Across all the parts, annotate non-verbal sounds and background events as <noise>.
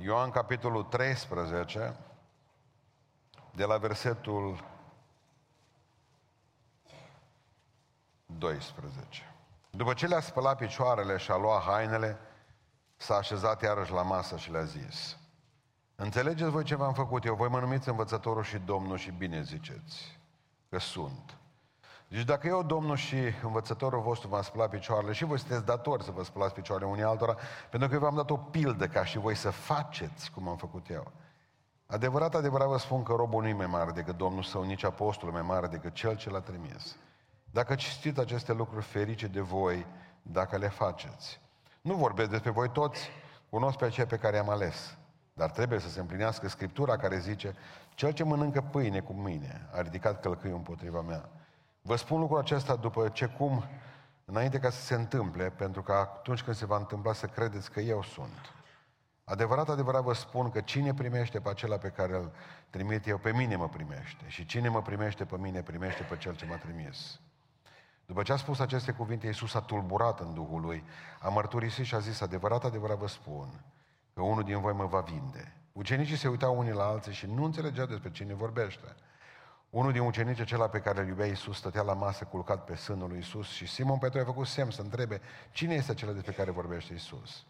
Ioan capitolul 13, de la versetul 12. După ce le-a spălat picioarele și a luat hainele, s-a așezat iarăși la masă și le-a zis, Înțelegeți voi ce v-am făcut eu? Voi mă numiți învățătorul și domnul și bine ziceți că sunt. Deci dacă eu, Domnul și învățătorul vostru v-am spălat picioarele și voi sunteți datori să vă spălați picioarele unii altora, pentru că eu v-am dat o pildă ca și voi să faceți cum am făcut eu. Adevărat, adevărat vă spun că robul nu e mai mare decât Domnul sau nici apostolul mai mare decât cel ce l-a trimis. Dacă citiți aceste lucruri ferice de voi, dacă le faceți. Nu vorbesc despre voi toți, cunosc pe aceea pe care i-am ales. Dar trebuie să se împlinească Scriptura care zice, cel ce mănâncă pâine cu mine a ridicat călcâiul împotriva mea. Vă spun lucrul acesta după ce cum, înainte ca să se întâmple, pentru că atunci când se va întâmpla să credeți că eu sunt. Adevărat, adevărat vă spun că cine primește pe acela pe care îl trimit eu, pe mine mă primește. Și cine mă primește pe mine, primește pe cel ce m-a trimis. După ce a spus aceste cuvinte, Iisus a tulburat în Duhul lui, a mărturisit și a zis, adevărat, adevărat vă spun, că unul din voi mă va vinde. Ucenicii se uitau unii la alții și nu înțelegeau despre cine vorbește. Unul din ucenici, acela pe care îl iubea Iisus, stătea la masă culcat pe sânul lui Iisus și Simon Petru a făcut semn să întrebe cine este acela despre care vorbește Iisus.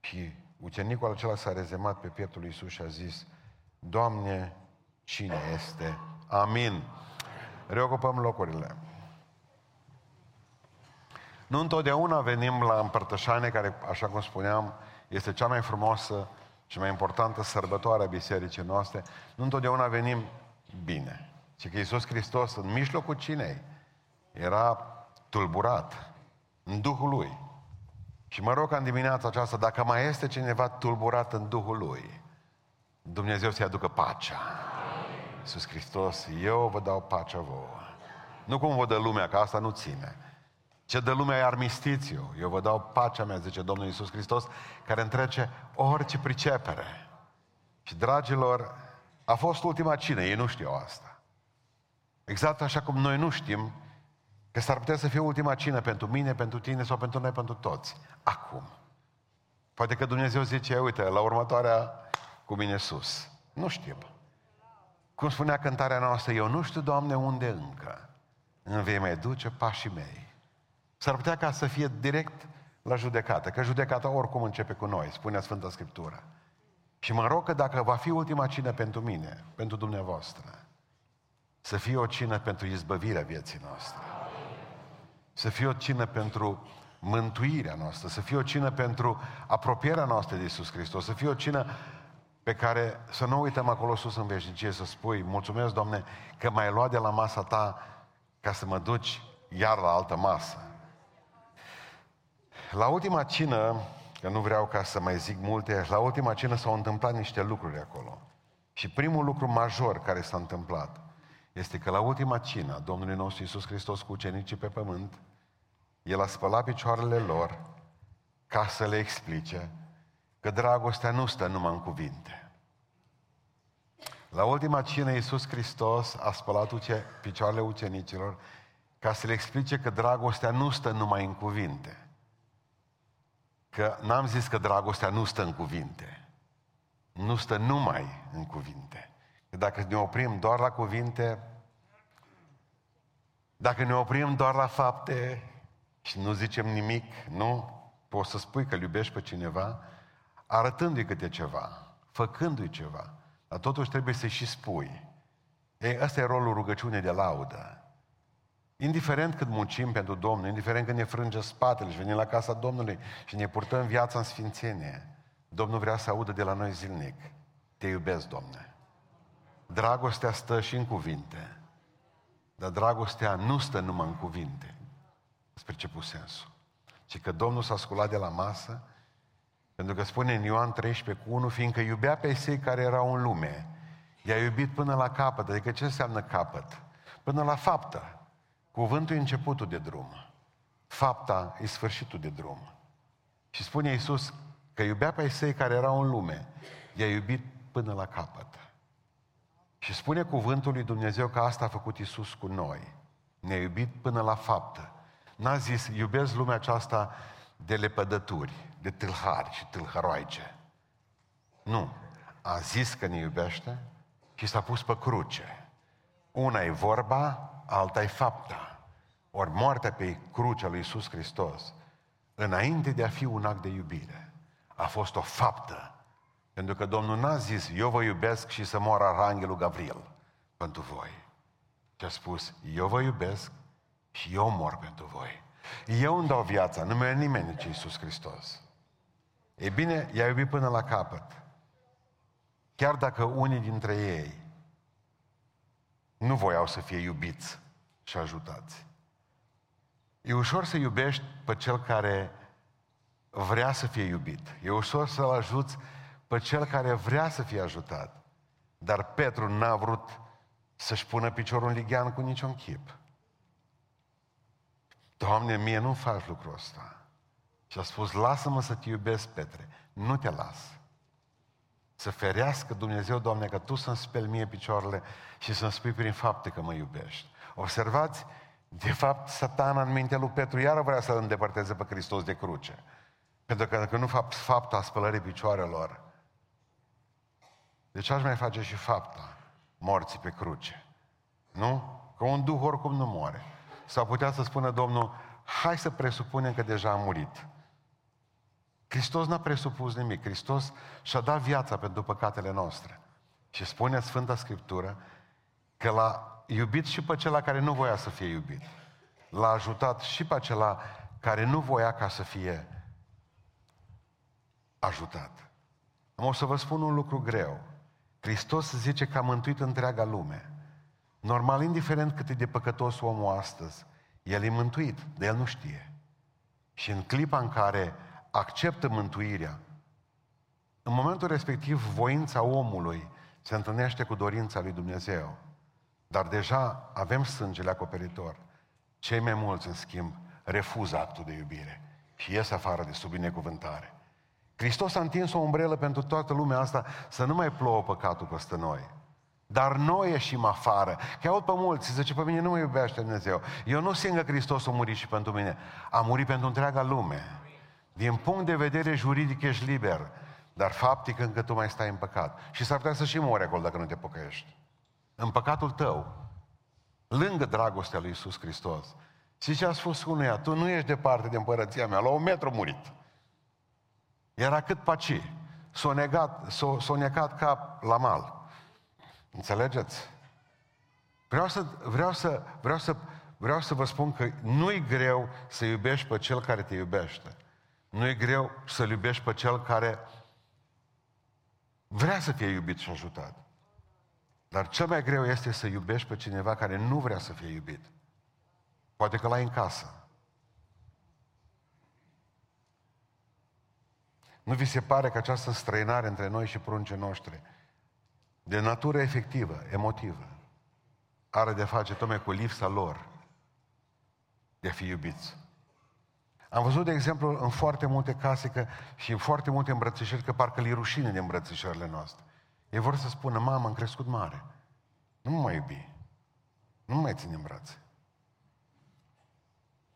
Și ucenicul acela s-a rezemat pe pieptul lui Iisus și a zis, Doamne, cine este? Amin. Reocupăm locurile. Nu întotdeauna venim la împărtășane, care, așa cum spuneam, este cea mai frumoasă și mai importantă sărbătoare a bisericii noastre. Nu întotdeauna venim bine. Și că Iisus Hristos, în mijlocul cinei, era tulburat în Duhul Lui. Și mă rog ca în dimineața aceasta, dacă mai este cineva tulburat în Duhul Lui, Dumnezeu să-i aducă pacea. Iisus Hristos, eu vă dau pacea vouă. Nu cum vă dă lumea, că asta nu ține. Ce de lumea e armistițiu. Eu vă dau pacea mea, zice Domnul Iisus Hristos, care întrece orice pricepere. Și, dragilor, a fost ultima cină, ei nu știu asta. Exact așa cum noi nu știm că s-ar putea să fie ultima cină pentru mine, pentru tine sau pentru noi, pentru toți. Acum. Poate că Dumnezeu zice, uite, la următoarea cu mine sus. Nu știm. Cum spunea cântarea noastră, eu nu știu, Doamne, unde încă îmi vei mai duce pașii mei. S-ar putea ca să fie direct la judecată, că judecata oricum începe cu noi, spune Sfânta Scriptură. Și mă rog că dacă va fi ultima cină pentru mine, pentru dumneavoastră, să fie o cină pentru izbăvirea vieții noastre. Să fie o cină pentru mântuirea noastră, să fie o cină pentru apropierea noastră de Isus Hristos, să fie o cină pe care să nu uităm acolo sus în veșnicie, să spui, mulțumesc, Doamne, că m-ai luat de la masa Ta ca să mă duci iar la altă masă. La ultima cină, că nu vreau ca să mai zic multe, la ultima cină s-au întâmplat niște lucruri acolo. Și primul lucru major care s-a întâmplat este că la ultima cină, Domnului nostru Iisus Hristos cu ucenicii pe pământ, El a spălat picioarele lor ca să le explice că dragostea nu stă numai în cuvinte. La ultima cină, Iisus Hristos a spălat uce, picioarele ucenicilor ca să le explice că dragostea nu stă numai în cuvinte, că n-am zis că dragostea nu stă în cuvinte. Nu stă numai în cuvinte. Că dacă ne oprim doar la cuvinte, dacă ne oprim doar la fapte și nu zicem nimic, nu poți să spui că iubești pe cineva, arătându-i câte ceva, făcându-i ceva. Dar totuși trebuie să-i și spui. Ei, ăsta e rolul rugăciunii de laudă. Indiferent cât muncim pentru Domnul, indiferent când ne frânge spatele și venim la casa Domnului și ne purtăm viața în sfințenie, Domnul vrea să audă de la noi zilnic. Te iubesc, Domne. Dragostea stă și în cuvinte, dar dragostea nu stă numai în cuvinte. Spre ce pus sensul? Ci că Domnul s-a sculat de la masă, pentru că spune în Ioan 13 cu 1, fiindcă iubea pe cei care erau în lume, i-a iubit până la capăt. Adică ce înseamnă capăt? Până la faptă. Cuvântul e începutul de drum. Fapta e sfârșitul de drum. Și spune Iisus că iubea pe cei care erau în lume. I-a iubit până la capăt. Și spune cuvântul lui Dumnezeu că asta a făcut Iisus cu noi. Ne-a iubit până la faptă. N-a zis, iubesc lumea aceasta de lepădături, de tâlhari și tâlhăroaice. Nu. A zis că ne iubește și s-a pus pe cruce. Una e vorba, alta e fapta. Ori moartea pe crucea lui Iisus Hristos, înainte de a fi un act de iubire, a fost o faptă. Pentru că Domnul n-a zis, eu vă iubesc și să moară Arhanghelul Gavril pentru voi. Ce a spus, eu vă iubesc și eu mor pentru voi. Eu îmi dau viața, nu mai nimeni nici Iisus Hristos. E bine, i-a iubit până la capăt. Chiar dacă unii dintre ei nu voiau să fie iubiți și ajutați. E ușor să iubești pe cel care vrea să fie iubit. E ușor să-l ajuți pe cel care vrea să fie ajutat. Dar Petru n-a vrut să-și pună piciorul în lighean cu niciun chip. Doamne, mie nu faci lucrul ăsta. Și a spus, lasă-mă să te iubesc, Petre. Nu te las. Să ferească Dumnezeu, Doamne, că Tu să-mi speli mie picioarele și să-mi spui prin fapte că mă iubești. Observați, de fapt, satana în mintea lui Petru iară vrea să-L îndepărteze pe Hristos de cruce. Pentru că dacă nu fapt, fapta spălării picioarelor, de ce aș mai face și fapta morții pe cruce? Nu? Că un duh oricum nu moare. Sau putea să spună Domnul, hai să presupunem că deja a murit. Hristos n-a presupus nimic. Hristos și-a dat viața pentru păcatele noastre. Și spune Sfânta Scriptură că l-a iubit și pe cela care nu voia să fie iubit. L-a ajutat și pe acela care nu voia ca să fie ajutat. Am o să vă spun un lucru greu. Hristos zice că a mântuit întreaga lume. Normal, indiferent cât e de păcătos omul astăzi, el e mântuit, dar el nu știe. Și în clipa în care acceptă mântuirea, în momentul respectiv voința omului se întâlnește cu dorința lui Dumnezeu. Dar deja avem sângele acoperitor. Cei mai mulți, în schimb, refuză actul de iubire și ies afară de sub binecuvântare. Hristos a întins o umbrelă pentru toată lumea asta să nu mai plouă păcatul peste noi. Dar noi ieșim afară. Că aud pe mulți, zice, pe mine nu mă iubește Dumnezeu. Eu nu simt că Hristos a murit și pentru mine. A murit pentru întreaga lume. Din punct de vedere juridic ești liber, dar faptic încă tu mai stai în păcat. Și s-ar putea să și mori acolo dacă nu te pocăiești. În păcatul tău, lângă dragostea lui Isus Hristos. Și ce a spus unuia, tu nu ești departe de împărăția mea, la un metru murit. Era cât paci. S-o, negat, s-o, s-o necat cap la mal. Înțelegeți? Vreau să, vreau, să, vreau, să, vreau să vă spun că nu-i greu să iubești pe cel care te iubește. Nu-i greu să-l iubești pe cel care vrea să fie iubit și ajutat. Dar cel mai greu este să iubești pe cineva care nu vrea să fie iubit. Poate că l-ai în casă. Nu vi se pare că această străinare între noi și pruncii noștri, de natură efectivă, emotivă, are de face tocmai cu lipsa lor de a fi iubiți? Am văzut, de exemplu, în foarte multe case că, și în foarte multe îmbrățișări că parcă li rușine de îmbrățișările noastre. Ei vor să spună, mamă, am crescut mare. Nu mă mai iubi. Nu mă mai ține în brațe.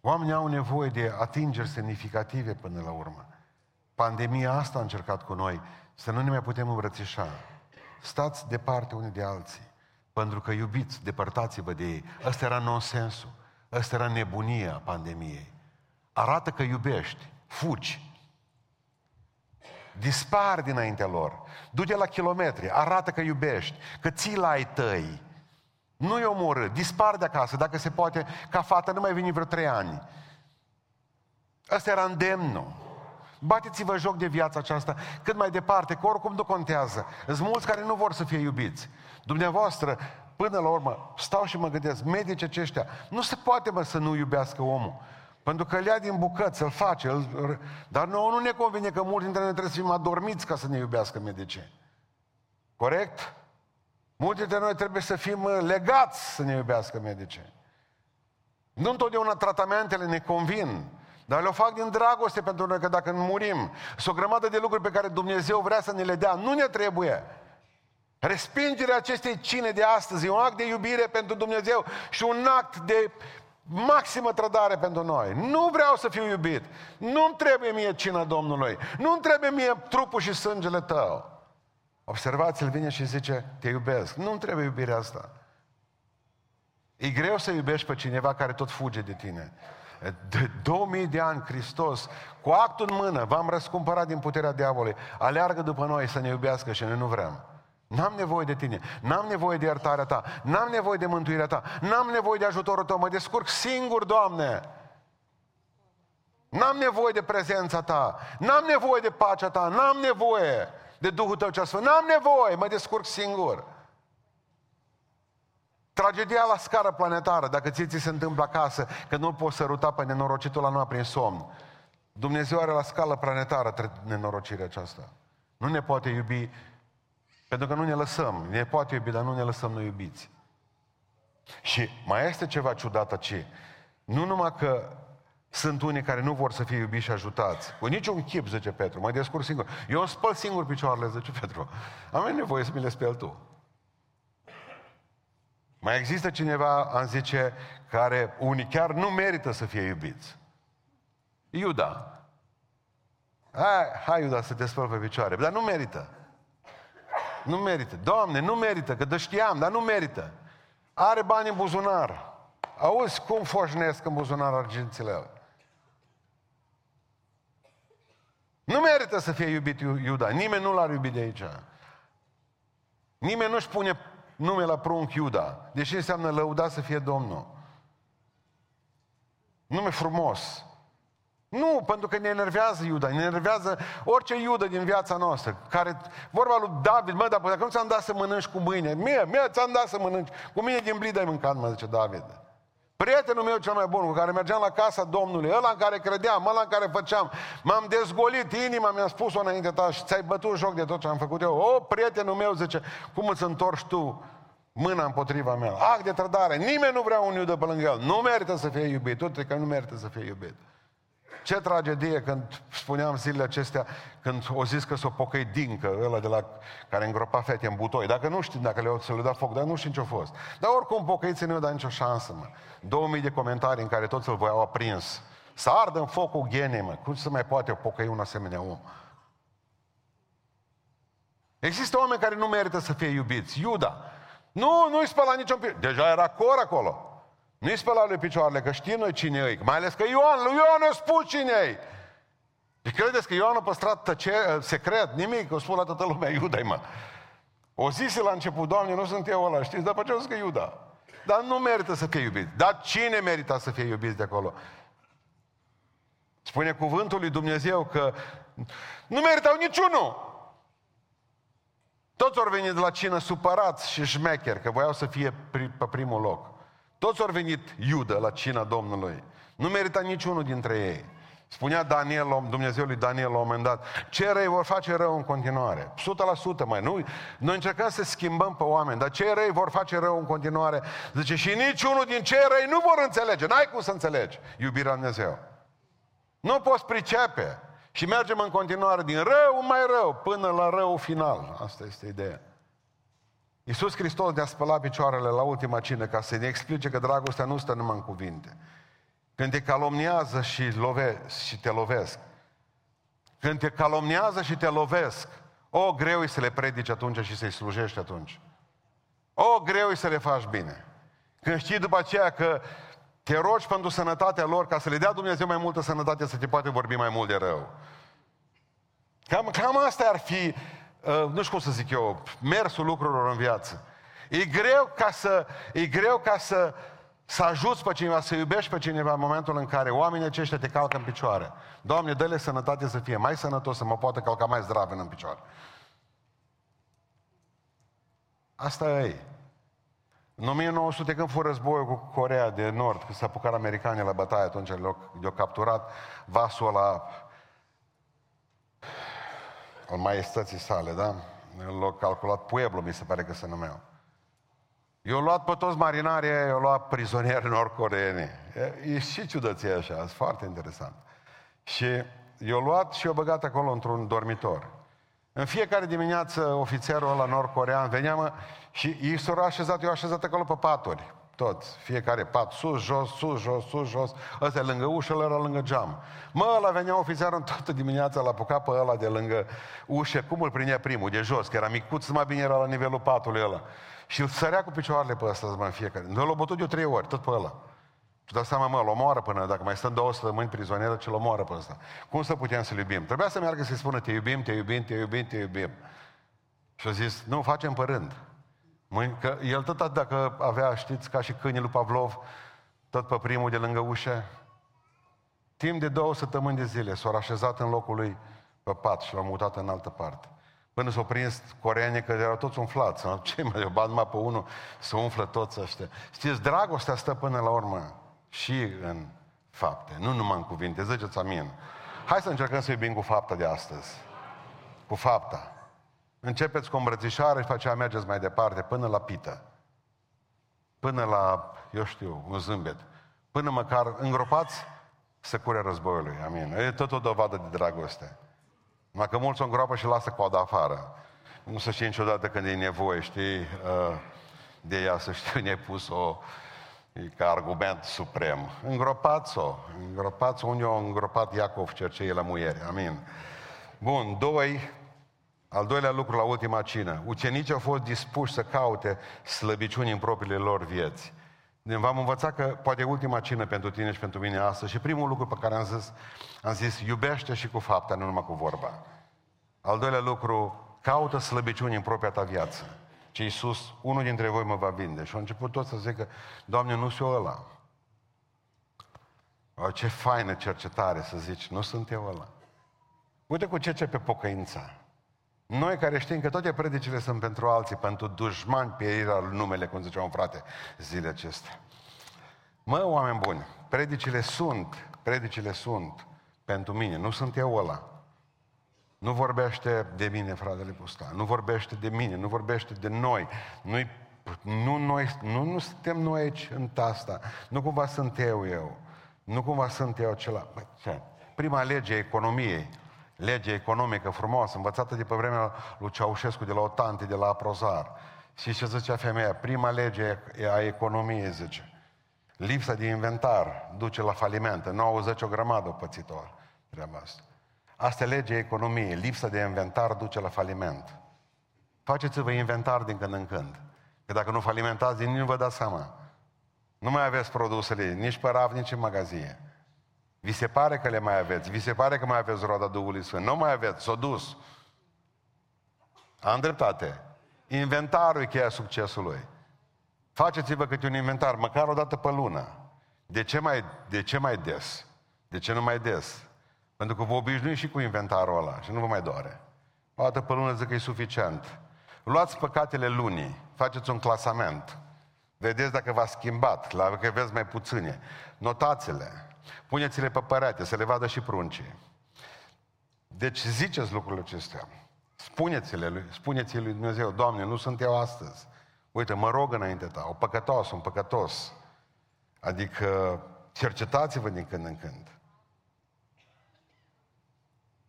Oamenii au nevoie de atingeri semnificative până la urmă. Pandemia asta a încercat cu noi, să nu ne mai putem îmbrățișa. Stați departe unii de alții, pentru că iubiți, depărtați-vă de ei. Ăsta era nonsensul, ăsta era nebunia pandemiei. Arată că iubești, fugi, dispar dinaintea lor, du-te la kilometri, arată că iubești, că ții la ai tăi, nu-i omorâ, dispar de acasă, dacă se poate, ca fată nu mai vine vreo trei ani. Ăsta era îndemnul. Bateți-vă joc de viața aceasta cât mai departe, că oricum nu contează. Sunt mulți care nu vor să fie iubiți. Dumneavoastră, până la urmă, stau și mă gândesc, medici aceștia, nu se poate mă să nu iubească omul. Pentru că îl ia din bucăți, îl face, îl... dar nouă nu ne convine că mulți dintre noi trebuie să fim adormiți ca să ne iubească medicii. Corect? Mulți dintre noi trebuie să fim uh, legați să ne iubească medicii. Nu întotdeauna tratamentele ne convin. Dar le fac din dragoste pentru noi, că dacă murim, sunt o grămadă de lucruri pe care Dumnezeu vrea să ne le dea. Nu ne trebuie. Respingerea acestei cine de astăzi e un act de iubire pentru Dumnezeu și un act de maximă trădare pentru noi. Nu vreau să fiu iubit. Nu-mi trebuie mie cina Domnului. Nu-mi trebuie mie trupul și sângele tău. Observați, el vine și zice, te iubesc. Nu trebuie iubirea asta. E greu să iubești pe cineva care tot fuge de tine. De 2000 de ani Hristos, cu actul în mână, v-am răscumpărat din puterea diavolului, aleargă după noi să ne iubească și noi nu vrem. N-am nevoie de tine, n-am nevoie de iertarea ta, n-am nevoie de mântuirea ta, n-am nevoie de ajutorul tău, mă descurc singur, Doamne. N-am nevoie de prezența ta, n-am nevoie de pacea ta, n-am nevoie de Duhul tău cea Sfânt, n-am nevoie, mă descurc singur. Tragedia la scară planetară, dacă ți ți se întâmplă acasă, că nu poți săruta pe nenorocitul la noapte prin somn. Dumnezeu are la scală planetară nenorocirea aceasta. Nu ne poate iubi pentru că nu ne lăsăm. Ne poate iubi, dar nu ne lăsăm noi iubiți. Și mai este ceva ciudat aici. Nu numai că sunt unii care nu vor să fie iubiți și ajutați. Cu niciun chip, zice Petru, mă descurc singur. Eu îmi spăl singur picioarele, zice Petru. Am nevoie să mi le speli tu. Mai există cineva, am zice, care unii chiar nu merită să fie iubiți. Iuda. Hai, hai Iuda să te spăl pe picioare. Dar nu merită. Nu merită. Doamne, nu merită, că știam, dar nu merită. Are bani în buzunar. Auzi cum foșnesc în buzunar argințile Nu merită să fie iubit Iuda. Nimeni nu l-ar iubi de aici. Nimeni nu-și pune nume la prunc Iuda. Deși înseamnă lăuda să fie Domnul. Nume frumos. Nu, pentru că ne enervează Iuda, ne enervează orice Iuda din viața noastră, care, vorba lui David, mă, dar dacă nu ți-am dat să mănânci cu mâine, mie, mie ți-am dat să mănânci, cu mine din blid ai mâncat, mă zice David. Prietenul meu cel mai bun, cu care mergeam la casa Domnului, ăla în care credeam, ăla în care făceam, m-am dezgolit inima, mi-a spus-o înainte ta și ți-ai bătut joc de tot ce am făcut eu. O, prietenul meu, zice, cum îți întorci tu mâna împotriva mea? Act de trădare, nimeni nu vrea un iudă pe lângă el. Nu merită să fie iubit, tot că nu merită să fie iubit. Ce tragedie când spuneam zilele acestea, când o zis că s-o pocăi dincă, ăla de la care îngropa fete în butoi. Dacă nu știm dacă le-au să le da foc, dar nu știm ce-a fost. Dar oricum pocăiții nu i-au dat nicio șansă, mă. 2000 de comentarii în care toți îl voiau aprins. Să ardă în focul ghenei, mă. Cum se mai poate pocăi un asemenea om? Există oameni care nu merită să fie iubiți. Iuda. Nu, nu-i spăla niciun pic. Deja era cor acolo. Nu-i spăla lui picioarele, că știm noi cine e. Mai ales că Ioan, lui Ioan a spus cine e. Și credeți că Ioan a păstrat tăce, secret? Nimic, o spun la toată lumea, <laughs> iuda mă. O zise la început, Doamne, nu sunt eu ăla, știți? Dar pe ce o zis că Iuda? Dar nu merită să fie iubit. Dar cine merită să fie iubit de acolo? Spune cuvântul lui Dumnezeu că nu meritau niciunul. Toți au venit de la cină supărați și șmecheri, că voiau să fie pe primul loc. Toți au venit Iudă la cina Domnului. Nu merita niciunul dintre ei. Spunea Daniel, Dumnezeu lui Daniel la un moment dat, ce răi vor face rău în continuare. 100% mai. Nu, noi încercăm să schimbăm pe oameni, dar ce răi vor face rău în continuare. Zice, și niciunul din cei răi nu vor înțelege. N-ai cum să înțelegi iubirea Dumnezeu. Nu poți pricepe. Și mergem în continuare din rău mai rău până la rău final. Asta este ideea. Iisus Hristos ne-a spălat picioarele la ultima cină ca să ne explice că dragostea nu stă numai în cuvinte. Când te calomniază și, love, și te lovesc, când te calomniază și te lovesc, o, greu e să le predici atunci și să-i slujești atunci. O, greu e să le faci bine. Când știi după aceea că te rogi pentru sănătatea lor, ca să le dea Dumnezeu mai multă sănătate, să te poate vorbi mai mult de rău. Cam, cam asta ar fi Uh, nu știu cum să zic eu, mersul lucrurilor în viață. E greu ca să, e greu ca să, să ajuți pe cineva, să iubești pe cineva în momentul în care oamenii aceștia te calcă în picioare. Doamne, dă-le sănătate să fie mai sănătos, să mă poată calca mai zdrav în picioare. Asta e. În 1900, când fu războiul cu Corea de Nord, când s-a apucat americanii la bătaie, atunci le-au capturat vasul ăla al maestății sale, da? L-a calculat Pueblo, mi se pare că se numeau. Eu luat pe toți marinarii, eu luat prizonieri nord-coreeni. E, e și ciudăție așa, e foarte interesant. Și eu luat și eu băgat acolo într-un dormitor. În fiecare dimineață ofițerul ăla nord-corean venea mă, și ei s-au așezat, eu așezat acolo pe paturi. Toți, fiecare pat, sus, jos, sus, jos, sus, jos, ăsta lângă ușă, ăla lângă geam. Mă, ăla venea ofițerul în toată dimineața, l-a apucat pe ăla de lângă ușă, cum îl prindea primul, de jos, că era micuț, mai bine era la nivelul patului ăla. Și îl sărea cu picioarele pe ăsta, mă, în fiecare. Nu l-a bătut de trei ori, tot pe ăla. Și dați seama, mă, îl omoară până, dacă mai stăm două săptămâni prizonieră, ce-l omoară pe ăsta. Cum să putem să-l iubim? Trebuia să meargă să-i spună, te iubim, te iubim, te iubim, te iubim. Și a zis, nu, facem pe rând. Mâine, că el tot dacă avea, știți, ca și câinii lui Pavlov, tot pe primul de lângă ușă, timp de două săptămâni de zile s-a așezat în locul lui pe pat și l-a mutat în altă parte. Până s-au prins coreanii că erau toți umflați. <laughs> Ce mai eu bat numai pe unul să umflă toți ăștia. Știți, dragostea stă până la urmă și în fapte, nu numai în cuvinte. Ziceți amin. Hai să încercăm să iubim cu fapta de astăzi. Cu fapta. Începeți cu o îmbrățișare și face mergeți mai departe, până la pită. Până la, eu știu, un zâmbet. Până măcar îngropați să cure războiului. Amin. E tot o dovadă de dragoste. Numai că mulți o îngropă și lasă coada afară. Nu se știe niciodată când e nevoie, știi, uh, de ea, să știu, ne-ai pus-o ca argument suprem. Îngropați-o. Îngropați-o unde o îngropat Iacov cercei la muiere. Amin. Bun, doi, al doilea lucru la ultima cină. Ucenicii au fost dispuși să caute slăbiciuni în propriile lor vieți. V-am învățat că poate e ultima cină pentru tine și pentru mine astăzi și primul lucru pe care am zis, am zis, iubește și cu fapta, nu numai cu vorba. Al doilea lucru, caută slăbiciuni în propria ta viață. Ce Iisus, unul dintre voi mă va vinde. Și a început tot să zică, Doamne, nu sunt eu ăla. O, ce faină cercetare să zici, nu sunt eu ăla. Uite cu ce ce pe pocăința. Noi care știm că toate predicile sunt pentru alții, pentru dușmani, pierirea numele, cum zicea un frate zile acestea. Mă, oameni buni, predicile sunt, predicile sunt pentru mine, nu sunt eu ăla. Nu vorbește de mine, fratele Pusta, nu vorbește de mine, nu vorbește de noi. Nu, nu, noi, nu, nu suntem noi aici în asta. Nu cumva sunt eu eu. Nu cumva sunt eu acela. Prima lege a economiei lege economică frumoasă, învățată de pe vremea lui Ceaușescu, de la o tante, de la Aprozar. Și ce zicea femeia? Prima lege a economiei, zice. Lipsa de inventar duce la faliment. În 90 o grămadă pățitor treaba asta. Asta e legea economiei. Lipsa de inventar duce la faliment. Faceți-vă inventar din când în când. Că dacă nu falimentați, din nu vă dați seama. Nu mai aveți produsele nici pe rav, nici în magazie. Vi se pare că le mai aveți, vi se pare că mai aveți roada Duhului Sfânt. Nu mai aveți, s-o dus. Am dreptate. Inventarul e cheia succesului. Faceți-vă câte un inventar, măcar o dată pe lună. De ce mai, de ce mai des? De ce nu mai des? Pentru că vă obișnuiți și cu inventarul ăla și nu vă mai doare. O dată pe lună zic că e suficient. Luați păcatele lunii, faceți un clasament. Vedeți dacă v-a schimbat, la că veți mai puține. Notați-le. Puneți-le pe părate, să le vadă și pruncii. Deci ziceți lucrurile acestea. Spuneți-le lui, spuneți lui Dumnezeu, Doamne, nu sunt eu astăzi. Uite, mă rog înainte ta, o păcătos, un păcătos. Adică cercetați-vă din când în când.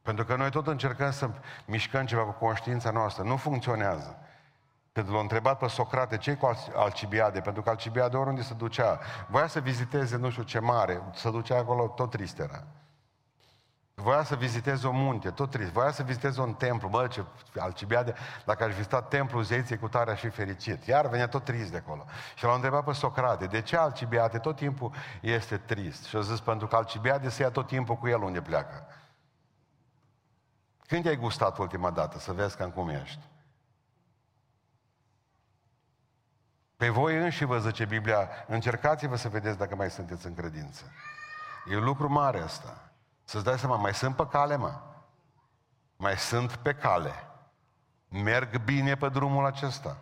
Pentru că noi tot încercăm să mișcăm ceva cu conștiința noastră. Nu funcționează. Când l-a întrebat pe Socrate ce cu Alcibiade, pentru că Alcibiade oriunde se ducea, voia să viziteze nu știu ce mare, să ducea acolo, tot trist era. Voia să viziteze o munte, tot trist. Voia să viziteze un templu. Bă, ce Alcibiade, dacă aș vizita templul zeiței cu tare, aș fi fericit. Iar venea tot trist de acolo. Și l-a întrebat pe Socrate, de ce Alcibiade tot timpul este trist? Și a zis, pentru că Alcibiade se ia tot timpul cu el unde pleacă. Când ai gustat ultima dată, să vezi cam cum ești? Pe voi înși vă zice Biblia, încercați-vă să vedeți dacă mai sunteți în credință. E un lucru mare asta. Să-ți dai seama, mai sunt pe cale, mă. Mai sunt pe cale. Merg bine pe drumul acesta.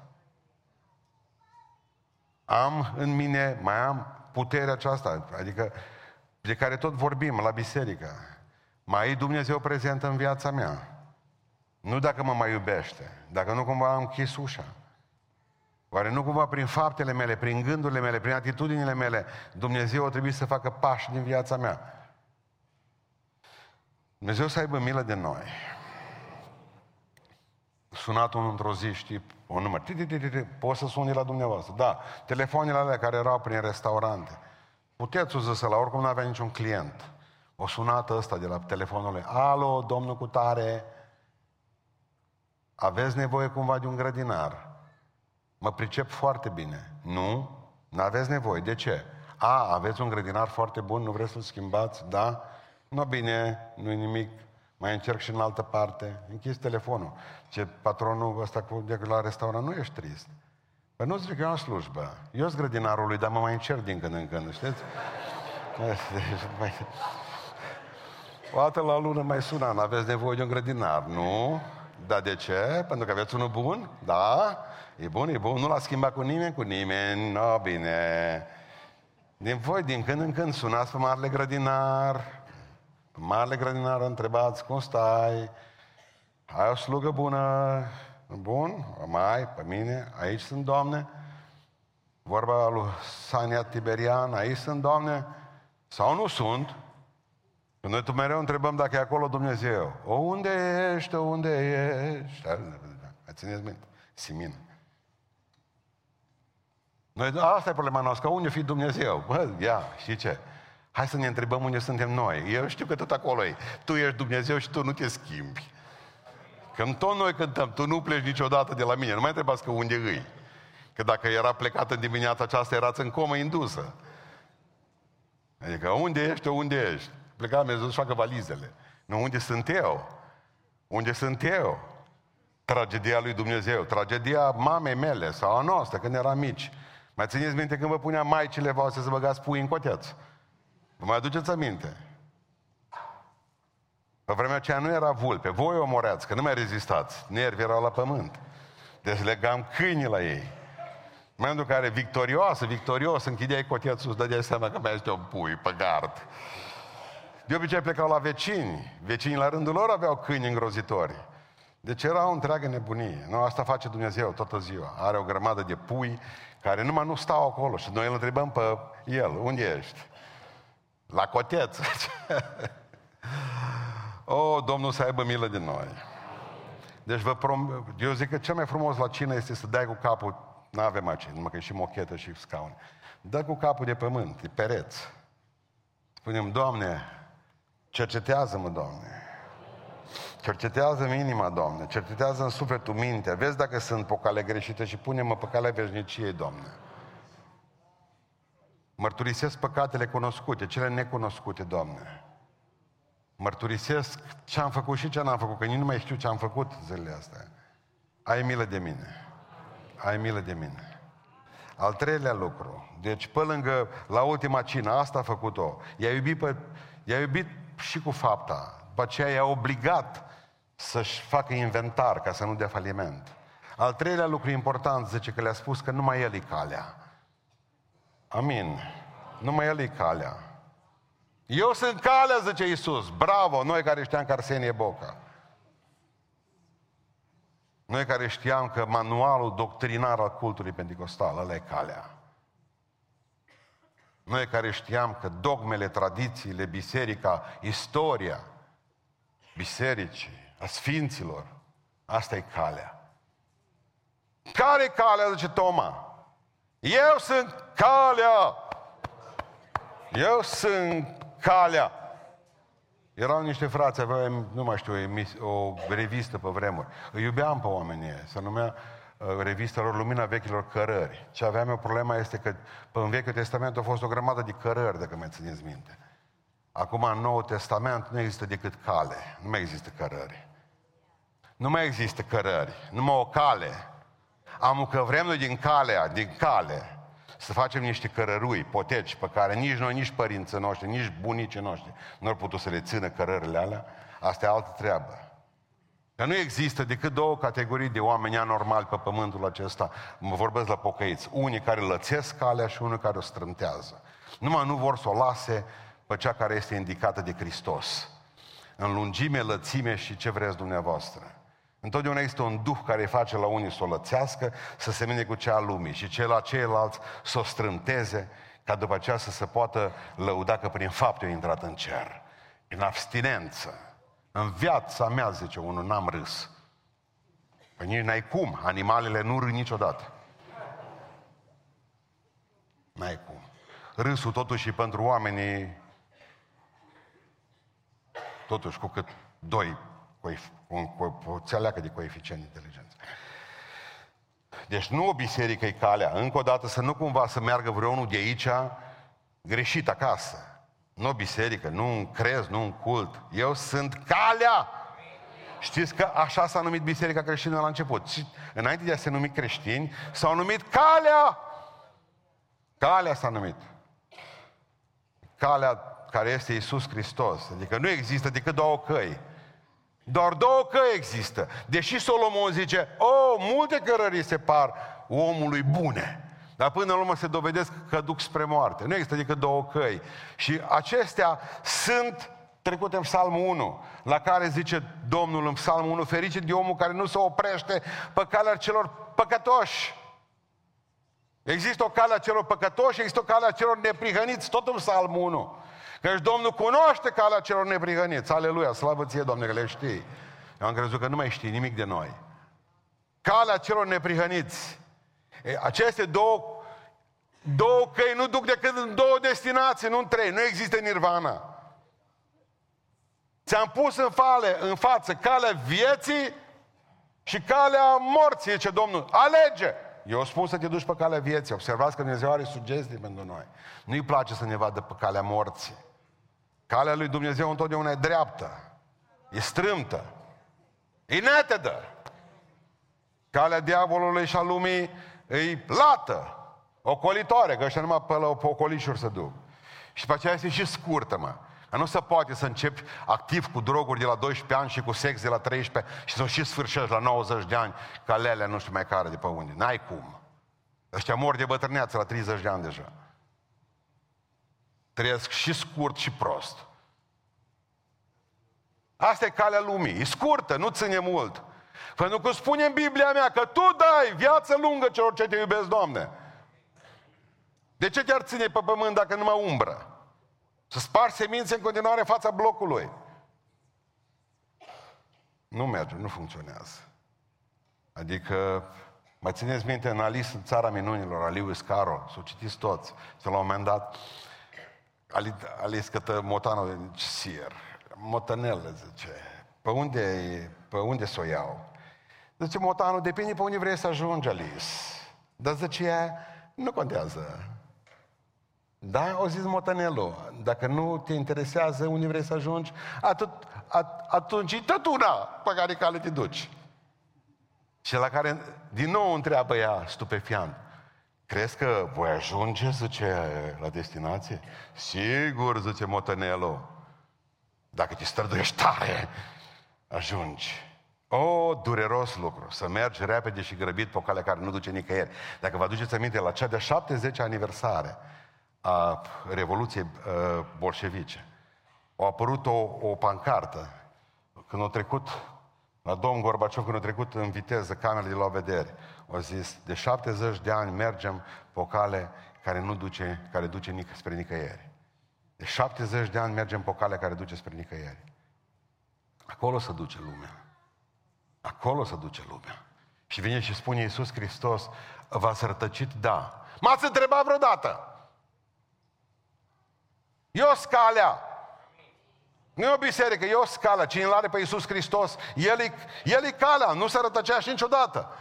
Am în mine, mai am puterea aceasta, adică de care tot vorbim la biserică. Mai e Dumnezeu prezent în viața mea. Nu dacă mă mai iubește, dacă nu cumva am închis ușa. Oare nu cumva prin faptele mele, prin gândurile mele, prin atitudinile mele, Dumnezeu a trebuit să facă pași din viața mea? Dumnezeu să aibă milă de noi. sunat unul într-o zi, știi, un număr. Ti, ti, ti, ti, ti. Poți să suni la dumneavoastră. Da, telefoanele alea care erau prin restaurante. Puteți să la oricum nu avea niciun client. O sunată ăsta de la telefonul lui. Alo, domnul cu tare, aveți nevoie cumva de un grădinar. Mă pricep foarte bine. Nu? Nu aveți nevoie. De ce? A, aveți un grădinar foarte bun, nu vreți să-l schimbați? Da? Nu bine, nu-i nimic. Mai încerc și în altă parte. Închis telefonul. Ce patronul ăsta cu, de la restaurant, nu ești trist. Păi nu zic, eu am slujbă. Eu sunt grădinarul lui, dar mă mai încerc din când în când, știți? <laughs> O dată la lună mai sună, aveți nevoie de un grădinar, nu? Dar de ce? Pentru că aveți unul bun? Da? E bun, e bun, nu l-a schimbat cu nimeni, cu nimeni, no, bine. Din voi, din când în când, sunați pe marele grădinar, marele grădinar, întrebați cum stai, ai o slugă bună, bun, mai, pe mine, aici sunt, Doamne, vorba lui Sania Tiberian, aici sunt, Doamne, sau nu sunt, că noi tu mereu întrebăm dacă e acolo Dumnezeu. O, unde ești, o, unde ești? Mai țineți minte? Simin. Noi, asta e problema noastră, că unde fi Dumnezeu? Bă, ia, știi ce? Hai să ne întrebăm unde suntem noi. Eu știu că tot acolo e. Tu ești Dumnezeu și tu nu te schimbi. Când tot noi cântăm, tu nu pleci niciodată de la mine. Nu mai întrebați că unde îi. Că dacă era plecată în dimineața aceasta, erați în comă indusă. Adică unde ești, unde ești? Pleca Dumnezeu să facă valizele. Nu, unde sunt eu? Unde sunt eu? Tragedia lui Dumnezeu, tragedia mamei mele sau a noastră când eram mici. Mai țineți minte când vă punea maicile voastre să băgați pui în coteț? Vă mai aduceți aminte? Pe vremea aceea nu era vulpe. Voi omoreați, că nu mai rezistați. Nervi erau la pământ. Deci legam câinii la ei. În momentul în care victorioasă, victorios, închideai cotețul, îți dădeai seama că mai este un pui pe gard. De obicei plecau la vecini. Vecinii la rândul lor aveau câini îngrozitori. Deci era o întreagă nebunie. Nu, asta face Dumnezeu toată ziua. Are o grămadă de pui care numai nu stau acolo și noi îl întrebăm pe el, unde ești? La coteț. o, <laughs> oh, Domnul să aibă milă de noi. Deci vă prom... eu zic că cel mai frumos la cină este să dai cu capul, nu avem aici, numai că e și mochetă și scaun. Dă cu capul de pământ, de pereți. Spunem, Doamne, cercetează-mă, Doamne. Cercetează-mi inima, Doamne, cercetează în sufletul mintea, vezi dacă sunt pe cale greșită și pune-mă pe calea veșniciei, Doamne. Mărturisesc păcatele cunoscute, cele necunoscute, Doamne. Mărturisesc ce am făcut și ce n-am făcut, că nici nu mai știu ce am făcut zilele astea. Ai milă de mine. Ai milă de mine. Al treilea lucru. Deci, pe lângă, la ultima cină, asta a făcut-o. I-a iubit, pe, i-a iubit și cu fapta. După aceea i-a obligat să-și facă inventar ca să nu dea faliment. Al treilea lucru important, zice că le-a spus că numai el e calea. Amin. Numai el e calea. Eu sunt calea, zice Iisus. Bravo, noi care știam că Arsenie Boca. Noi care știam că manualul doctrinar al cultului pentecostal, ăla e calea. Noi care știam că dogmele, tradițiile, biserica, istoria bisericii, a sfinților, asta e calea. Care e calea, zice Toma? Eu sunt calea! Eu sunt calea! Erau niște frați, aveam, nu mai știu, o revistă pe vremuri. Îi iubeam pe oamenii se numea uh, revista lor Lumina Vechilor Cărări. Ce aveam eu problema este că în Vechiul Testament a fost o grămadă de cărări, dacă mai țineți minte. Acum, în Noul Testament, nu există decât cale. Nu mai există cărări. Nu mai există cărări. Numai o cale. Am că vrem noi din calea, din cale, să facem niște cărărui, poteci, pe care nici noi, nici părinții noștri, nici bunicii noștri nu au putut să le țină cărările alea, asta e altă treabă. Că nu există decât două categorii de oameni anormali pe pământul acesta. Mă vorbesc la pocăiți. Unii care lățesc calea și unii care o strântează. Numai nu vor să o lase pe cea care este indicată de Hristos. În lungime, lățime și ce vreți dumneavoastră. Întotdeauna este un duh care face la unii să o lățească, să se mine cu cea a lumii și cel la ceilalți să o strânteze, ca după aceea să se poată lăuda că prin fapte a intrat în cer. În abstinență. În viața mea, zice unul, n-am râs. Că nici n-ai cum. Animalele nu râd niciodată. N-ai cum. Râsul totuși pentru oamenii totuși cu cât doi, cu, cu, cu, cu o țeleacă de coeficient de inteligență. Deci nu o biserică e calea. Încă o dată să nu cumva să meargă vreunul de aici greșit acasă. Nu o biserică, nu un crez, nu un cult. Eu sunt calea. Știți că așa s-a numit Biserica Creștină la început. Și înainte de a se numi creștini, s-au numit calea. Calea s-a numit. Calea care este Isus Hristos. Adică nu există decât două căi. Doar două căi există. Deși Solomon zice, o, multe cărări se par omului bune. Dar până la urmă se dovedesc că duc spre moarte. Nu există decât două căi. Și acestea sunt trecute în Psalmul 1, la care zice Domnul în Psalmul 1, fericit de omul care nu se oprește pe calea celor păcătoși. Există o cale a celor păcătoși, există o cale a celor neprihăniți, tot în Psalmul 1. Căci Domnul cunoaște calea celor neprihăniți. Aleluia, slavă ție, Doamne, că le știi. Eu am crezut că nu mai știi nimic de noi. Calea celor neprihăniți. E, aceste două, două căi nu duc decât în două destinații, nu în trei. Nu există nirvana. Ți-am pus în, fale, în față calea vieții și calea morții, zice Domnul. Alege! Eu spun să te duci pe calea vieții. Observați că Dumnezeu are sugestii pentru noi. Nu-i place să ne vadă pe calea morții. Calea lui Dumnezeu întotdeauna e dreaptă, e strâmtă, e netedă. Calea diavolului și a lumii e lată, ocolitoare, că ăștia numai pe la ocolișuri se duc. Și pe aceea este și scurtă, mă. Că nu se poate să începi activ cu droguri de la 12 ani și cu sex de la 13 și să și sfârșești la 90 de ani ca lele nu știu mai care de pe unde. N-ai cum. Ăștia mor de bătrâneață la 30 de ani deja. Trăiesc și scurt și prost. Asta e calea lumii. E scurtă, nu ține mult. Pentru că spune în Biblia mea că tu dai viață lungă celor ce te iubesc, Doamne. De ce te-ar ține pe pământ dacă nu mă umbră? Să spargi semințe în continuare în fața blocului. Nu merge, nu funcționează. Adică, mai țineți minte, în Alice în Țara Minunilor, a Lewis Carroll, să o citiți toți. Să la un moment dat, Alice cătă motanul de sier, motanel, zice, pe unde, pe unde să o iau? Zice, motanul, depinde pe unde vrei să ajungi, Alice. Dar zice, nu contează. Da? O zis motanelul. Dacă nu te interesează unde vrei să ajungi, atât, at, atunci e tot una pe care cale te duci. Și la care din nou întreabă ea, stupefiant, crezi că voi ajunge, zice, la destinație? Sigur, zice motanelul. Dacă te străduiești tare, ajungi. O, dureros lucru, să mergi repede și grăbit pe o cale care nu duce nicăieri. Dacă vă aduceți aminte, la cea de 70 aniversare, a Revoluției uh, bolșevice. A apărut o, o pancartă când a trecut la domn Gorbaciov, când a trecut în viteză camerele de la vedere. Au zis, de 70 de ani mergem pe o cale care nu duce, care duce nic- spre nicăieri. De 70 de ani mergem pe o cale care duce spre nicăieri. Acolo se duce lumea. Acolo se duce lumea. Și vine și spune Iisus Hristos, v-ați rătăcit? Da. M-ați întrebat vreodată? E o scalea. Nu e o biserică, e o scală. Cine îl are pe Iisus Hristos, El e, el e calea, nu se rătăcește niciodată.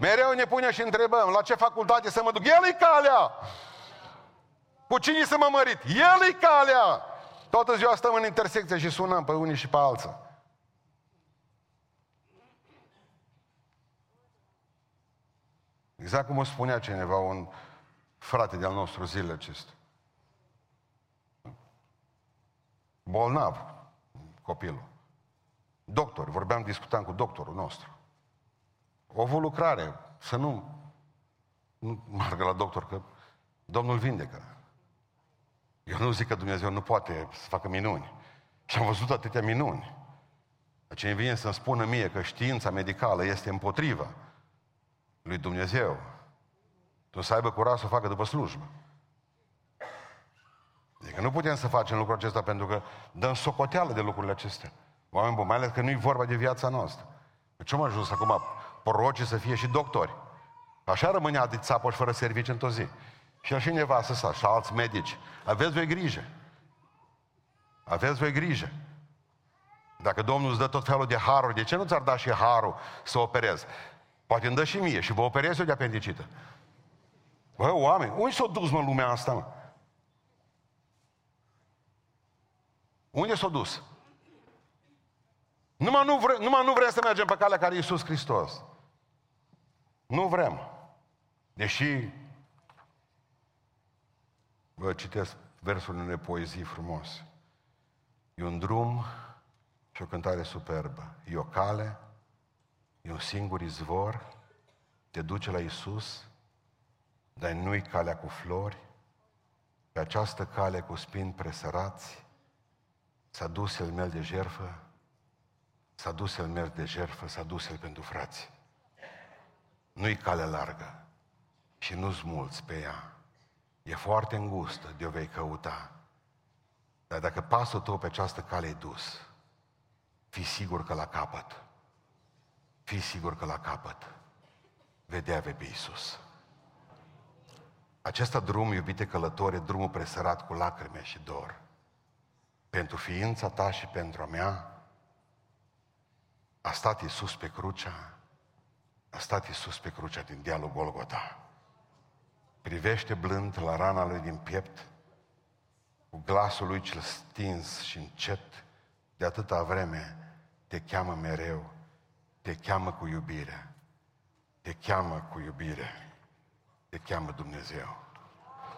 Mereu ne pune și întrebăm, la ce facultate să mă duc? El e calea! Cu cine să mă mărit? El e calea! Toată ziua stăm în intersecție și sunăm pe unii și pe alții. Exact cum o spunea cineva, un frate de-al nostru zilele acestea. bolnav copilul. Doctor, vorbeam, discutam cu doctorul nostru. O avut lucrare, să nu, nu meargă la doctor, că Domnul vindecă. Eu nu zic că Dumnezeu nu poate să facă minuni. Și am văzut atâtea minuni. Cine vine să-mi spună mie că știința medicală este împotriva lui Dumnezeu, tu să aibă curaj să o facă după slujbă. Adică nu putem să facem lucrul acesta pentru că dăm socoteală de lucrurile acestea. Oameni buni, mai ales că nu e vorba de viața noastră. De ce am ajuns acum prorocii să fie și doctori. Așa rămâne Adi Țapoș fără serviciu într-o zi. Și așa nevastă sa și alți medici. Aveți voi grijă. Aveți voi grijă. Dacă Domnul îți dă tot felul de haruri, de ce nu ți-ar da și harul să operezi? Poate îmi dă și mie și vă operez eu de apendicită. Bă, oameni, unde s-a dus mă lumea asta, mă? Unde s-a dus? Numai nu, vre, numai nu vrem să mergem pe calea care e Iisus Hristos. Nu vrem. Deși, vă citesc versul unei poezii frumos. E un drum și o cântare superbă. E o cale, e un singur izvor, te duce la Isus, dar nu-i calea cu flori, pe această cale cu spini presărați, s-a dus el mel de jerfă, s-a dus el mel de jerfă, s-a dus el pentru frați. Nu-i cale largă și nu-ți mulți pe ea. E foarte îngustă, de-o vei căuta. Dar dacă pasul tău pe această cale e dus, fii sigur că la capăt, fii sigur că la capăt, vedea pe Iisus. Acesta drum, iubite călători, e drumul presărat cu lacrime și dor. Pentru ființa ta și pentru a mea, a stat Iisus pe crucea, a stat Iisus pe crucea din dealul Golgota. Privește blând la rana lui din piept, cu glasul lui cel stins și încet, de atâta vreme te cheamă mereu, te cheamă cu iubire, te cheamă cu iubire, te cheamă Dumnezeu.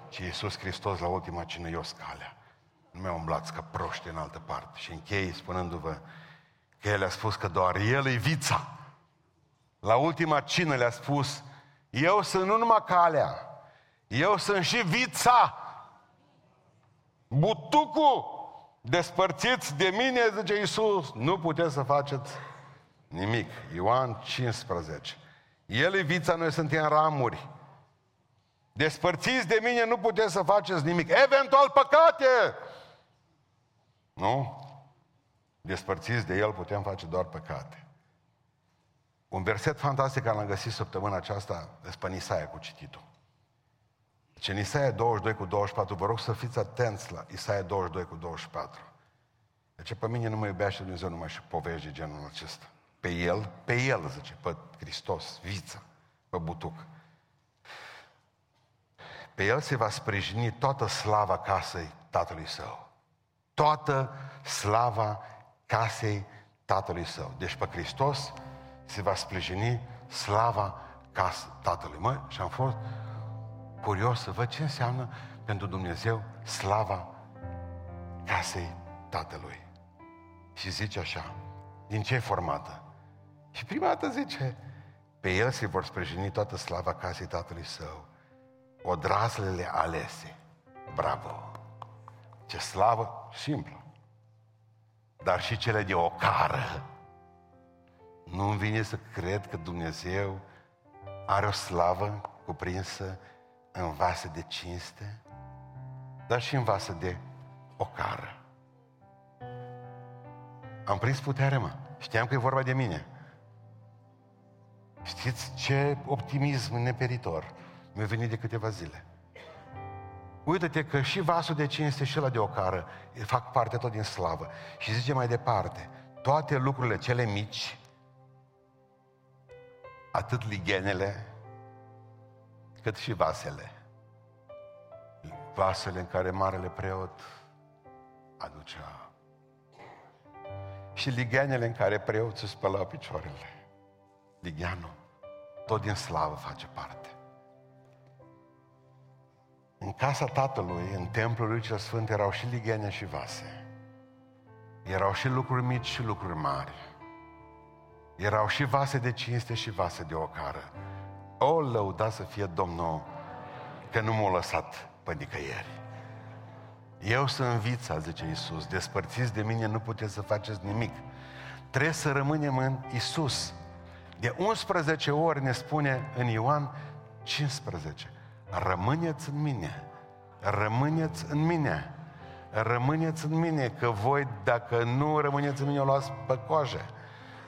Și Iisus Hristos la ultima cină eu scalea. Nu mi-a umblați ca proști în altă parte. Și închei spunându-vă că El a spus că doar El e vița. La ultima cină le-a spus, eu sunt nu numai calea, eu sunt și vița. Butucul, despărțiți de mine, zice Iisus, nu puteți să faceți nimic. Ioan 15. El e vița, noi suntem ramuri. Despărțiți de mine, nu puteți să faceți nimic. Eventual păcate! Nu? Despărțiți de El putem face doar păcate. Un verset fantastic care l-am găsit săptămâna aceasta despre Nisaia cu cititul. Deci în Isaia 22 cu 24, vă rog să fiți atenți la Isaia 22 cu 24. Deci pe mine nu mă iubește Dumnezeu numai și povești de genul acesta. Pe El, pe El, zice, pe Hristos, vița, pe butuc. Pe El se va sprijini toată slava casei Tatălui Său. Toată slava casei Tatălui Său. Deci pe Hristos se va sprijini slava casei Tatălui. Mă, și am fost curios să văd ce înseamnă pentru Dumnezeu slava casei Tatălui. Și zice așa, din ce e formată? Și prima dată zice, pe el se vor sprijini toată slava casei Tatălui Său, odraslele alese. Bravo! Ce slavă simplă! Dar și cele de ocară. Nu-mi vine să cred că Dumnezeu are o slavă cuprinsă în vase de cinste, dar și în vase de ocară. Am prins putere, mă. Știam că e vorba de mine. Știți ce optimism neperitor mi-a venit de câteva zile. Uită-te că și vasul de cinste și la de ocară fac parte tot din slavă. Și zice mai departe, toate lucrurile cele mici, atât ligenele, cât și vasele. Vasele în care marele preot aducea. Și ligenele în care preotul spăla picioarele. Ligianul, tot din slavă face parte. În casa tatălui, în templul lui cel sfânt, erau și ligene și vase. Erau și lucruri mici și lucruri mari. Erau și vase de cinste și vase de ocară. O, lăuda să fie Domnul că nu m-a lăsat pe nicăieri. Eu sunt vița, zice Iisus, despărțiți de mine nu puteți să faceți nimic. Trebuie să rămânem în Iisus. De 11 ori ne spune în Ioan 15. Rămâneți în mine. Rămâneți în mine. Rămâneți în mine, că voi, dacă nu rămâneți în mine, o luați pe coaje.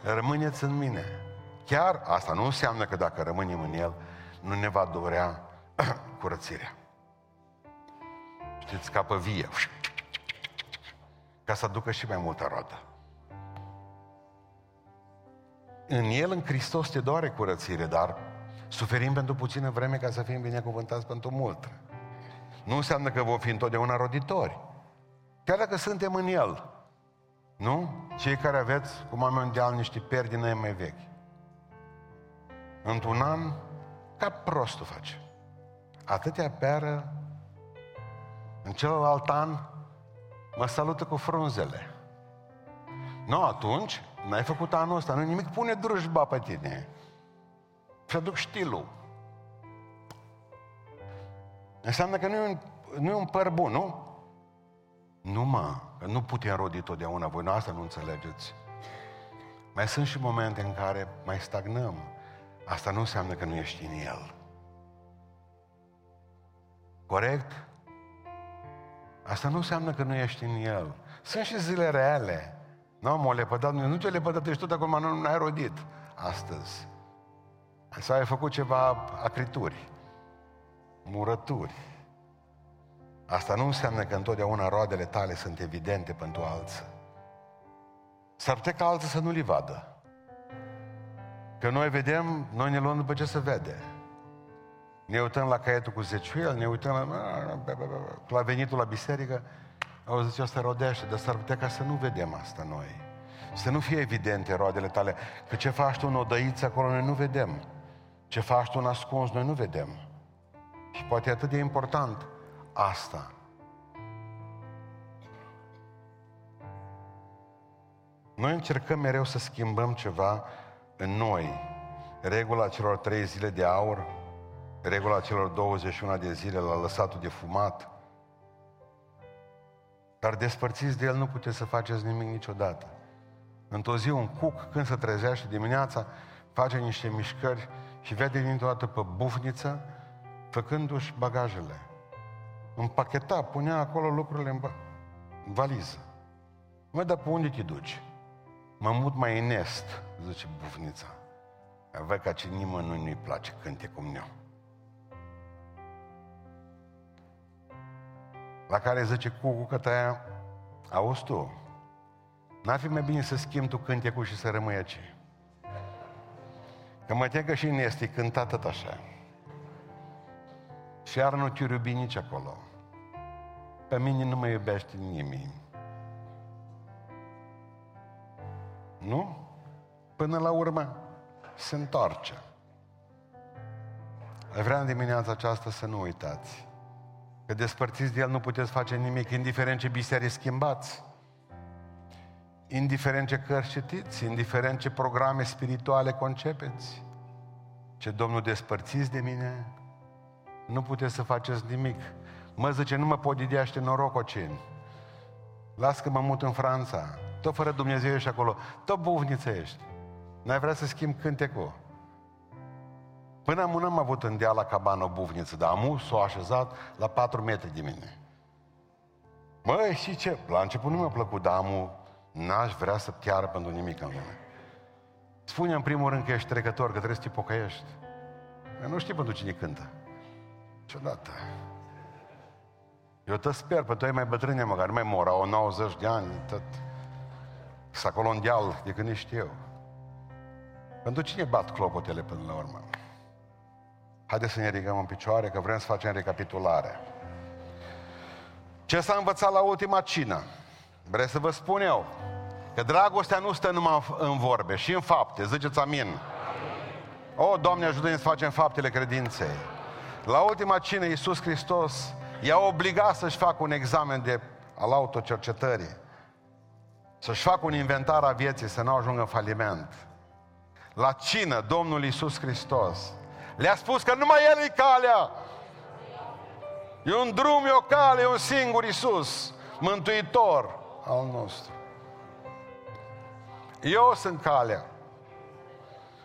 Rămâneți în mine. chiar asta nu înseamnă că dacă rămânem în El, nu ne va dorea <clears throat> curățirea. Știți, ca pe vie. Ca să aducă și mai multă roadă. În El, în Hristos, te doare curățire, dar suferim pentru puțină vreme ca să fim binecuvântați pentru mult. Nu înseamnă că vom fi întotdeauna roditori. Chiar dacă suntem în El. Nu? Cei care aveți, cum am mondial, niște peri din mai vechi. Într-un an, ca prostul face. Atâtea peră, în celălalt an, mă salută cu frunzele. Nu, atunci, n-ai făcut anul ăsta, nu nimic, pune drujba pe tine. Și aduc stilul. Înseamnă că nu e un, nu e un păr bun, nu? Nu, mă, că nu putem rodi totdeauna, voi nu asta nu înțelegeți. Mai sunt și momente în care mai stagnăm. Asta nu înseamnă că nu ești în el. Corect? Asta nu înseamnă că nu ești în el. Sunt și zile reale. Nu, m-o lepădat, nu ce lepădat, ești tot acum, nu, nu ai rodit astăzi. Sau ai făcut ceva acrituri, murături. Asta nu înseamnă că întotdeauna roadele tale sunt evidente pentru alții. S-ar putea ca alții să nu li vadă. Că noi vedem, noi ne luăm după ce se vede. Ne uităm la caietul cu zeciuiel, ne uităm la, la venitul la biserică, au zis, asta rodește, dar s-ar putea ca să nu vedem asta noi. Să nu fie evidente roadele tale, că ce faci tu în odăiță acolo noi nu vedem. Ce faci tu în ascuns noi nu vedem. Și poate e atât de important asta. Noi încercăm mereu să schimbăm ceva în noi. Regula celor trei zile de aur, regula celor 21 de zile la lăsatul de fumat. Dar despărțiți de el nu puteți să faceți nimic niciodată. Într-o zi un cuc, când se trezește dimineața, face niște mișcări și vede dintr-o dată pe bufniță, făcându-și bagajele. Împacheta, punea acolo lucrurile în, în valiză. Mă, dar pe unde te duci? Mă mut mai în est, zice bufnița. Văd ca ce nimănui nu-i place cânte cum eu. La care zice cu că tăia, auzi tu, n-ar fi mai bine să schimbi tu cântecul și să rămâi aici. Că mă că și în este cântat tot așa. Și iar nu te iubi nici acolo. Pe mine nu mă iubește nimeni. Nu? Până la urmă se întoarce. Vreau în dimineața aceasta să nu uitați că despărțiți de El nu puteți face nimic, indiferent ce biserici schimbați, indiferent ce cărți citiți, indiferent ce programe spirituale concepeți. Ce Domnul despărțiți de mine, nu puteți să faceți nimic. Mă zice, nu mă pot ideaște noroc oceni. Las că mă mut în Franța. Tot fără Dumnezeu ești acolo. Tot buvniță ești. N-ai vrea să schimb cântecul. Până am am avut în deal la cabană o buvniță, dar amu s-o așezat la 4 metri de mine. Măi, și ce? La început nu mi-a plăcut, dar amu n-aș vrea să chiară pentru nimic în lume. Spune în primul rând că ești trecător, că trebuie să te pocăiești. Eu nu știu pentru cine cântă. Ciudată. Eu tot sper, pe toi mai bătrâne măcar, nu mai mor, au 90 de ani, tot. Sunt acolo în deal, de când știu eu. Pentru cine bat clopotele până la urmă? Haideți să ne ridicăm în picioare, că vrem să facem recapitulare. Ce s-a învățat la ultima cină? Vreți să vă spun eu? Că dragostea nu stă numai în vorbe, și în fapte. Ziceți amin. O, Doamne, ajută-ne să facem faptele credinței. La ultima cină, Iisus Hristos i-a obligat să-și facă un examen de, al autocercetării. Să-și facă un inventar a vieții, să nu ajungă în faliment. La cină, Domnul Iisus Hristos le-a spus că numai El e calea. E un drum, e o cale, e un singur Iisus, Mântuitor al nostru. Eu sunt calea.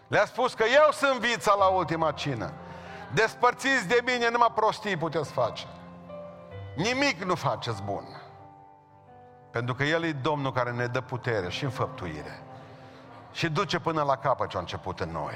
Le-a spus că eu sunt vița la ultima cină. Despărțiți de mine, numai prostii puteți face. Nimic nu faceți bun. Pentru că El e Domnul care ne dă putere și înfăptuire. și duce până la capăt ce a început în noi.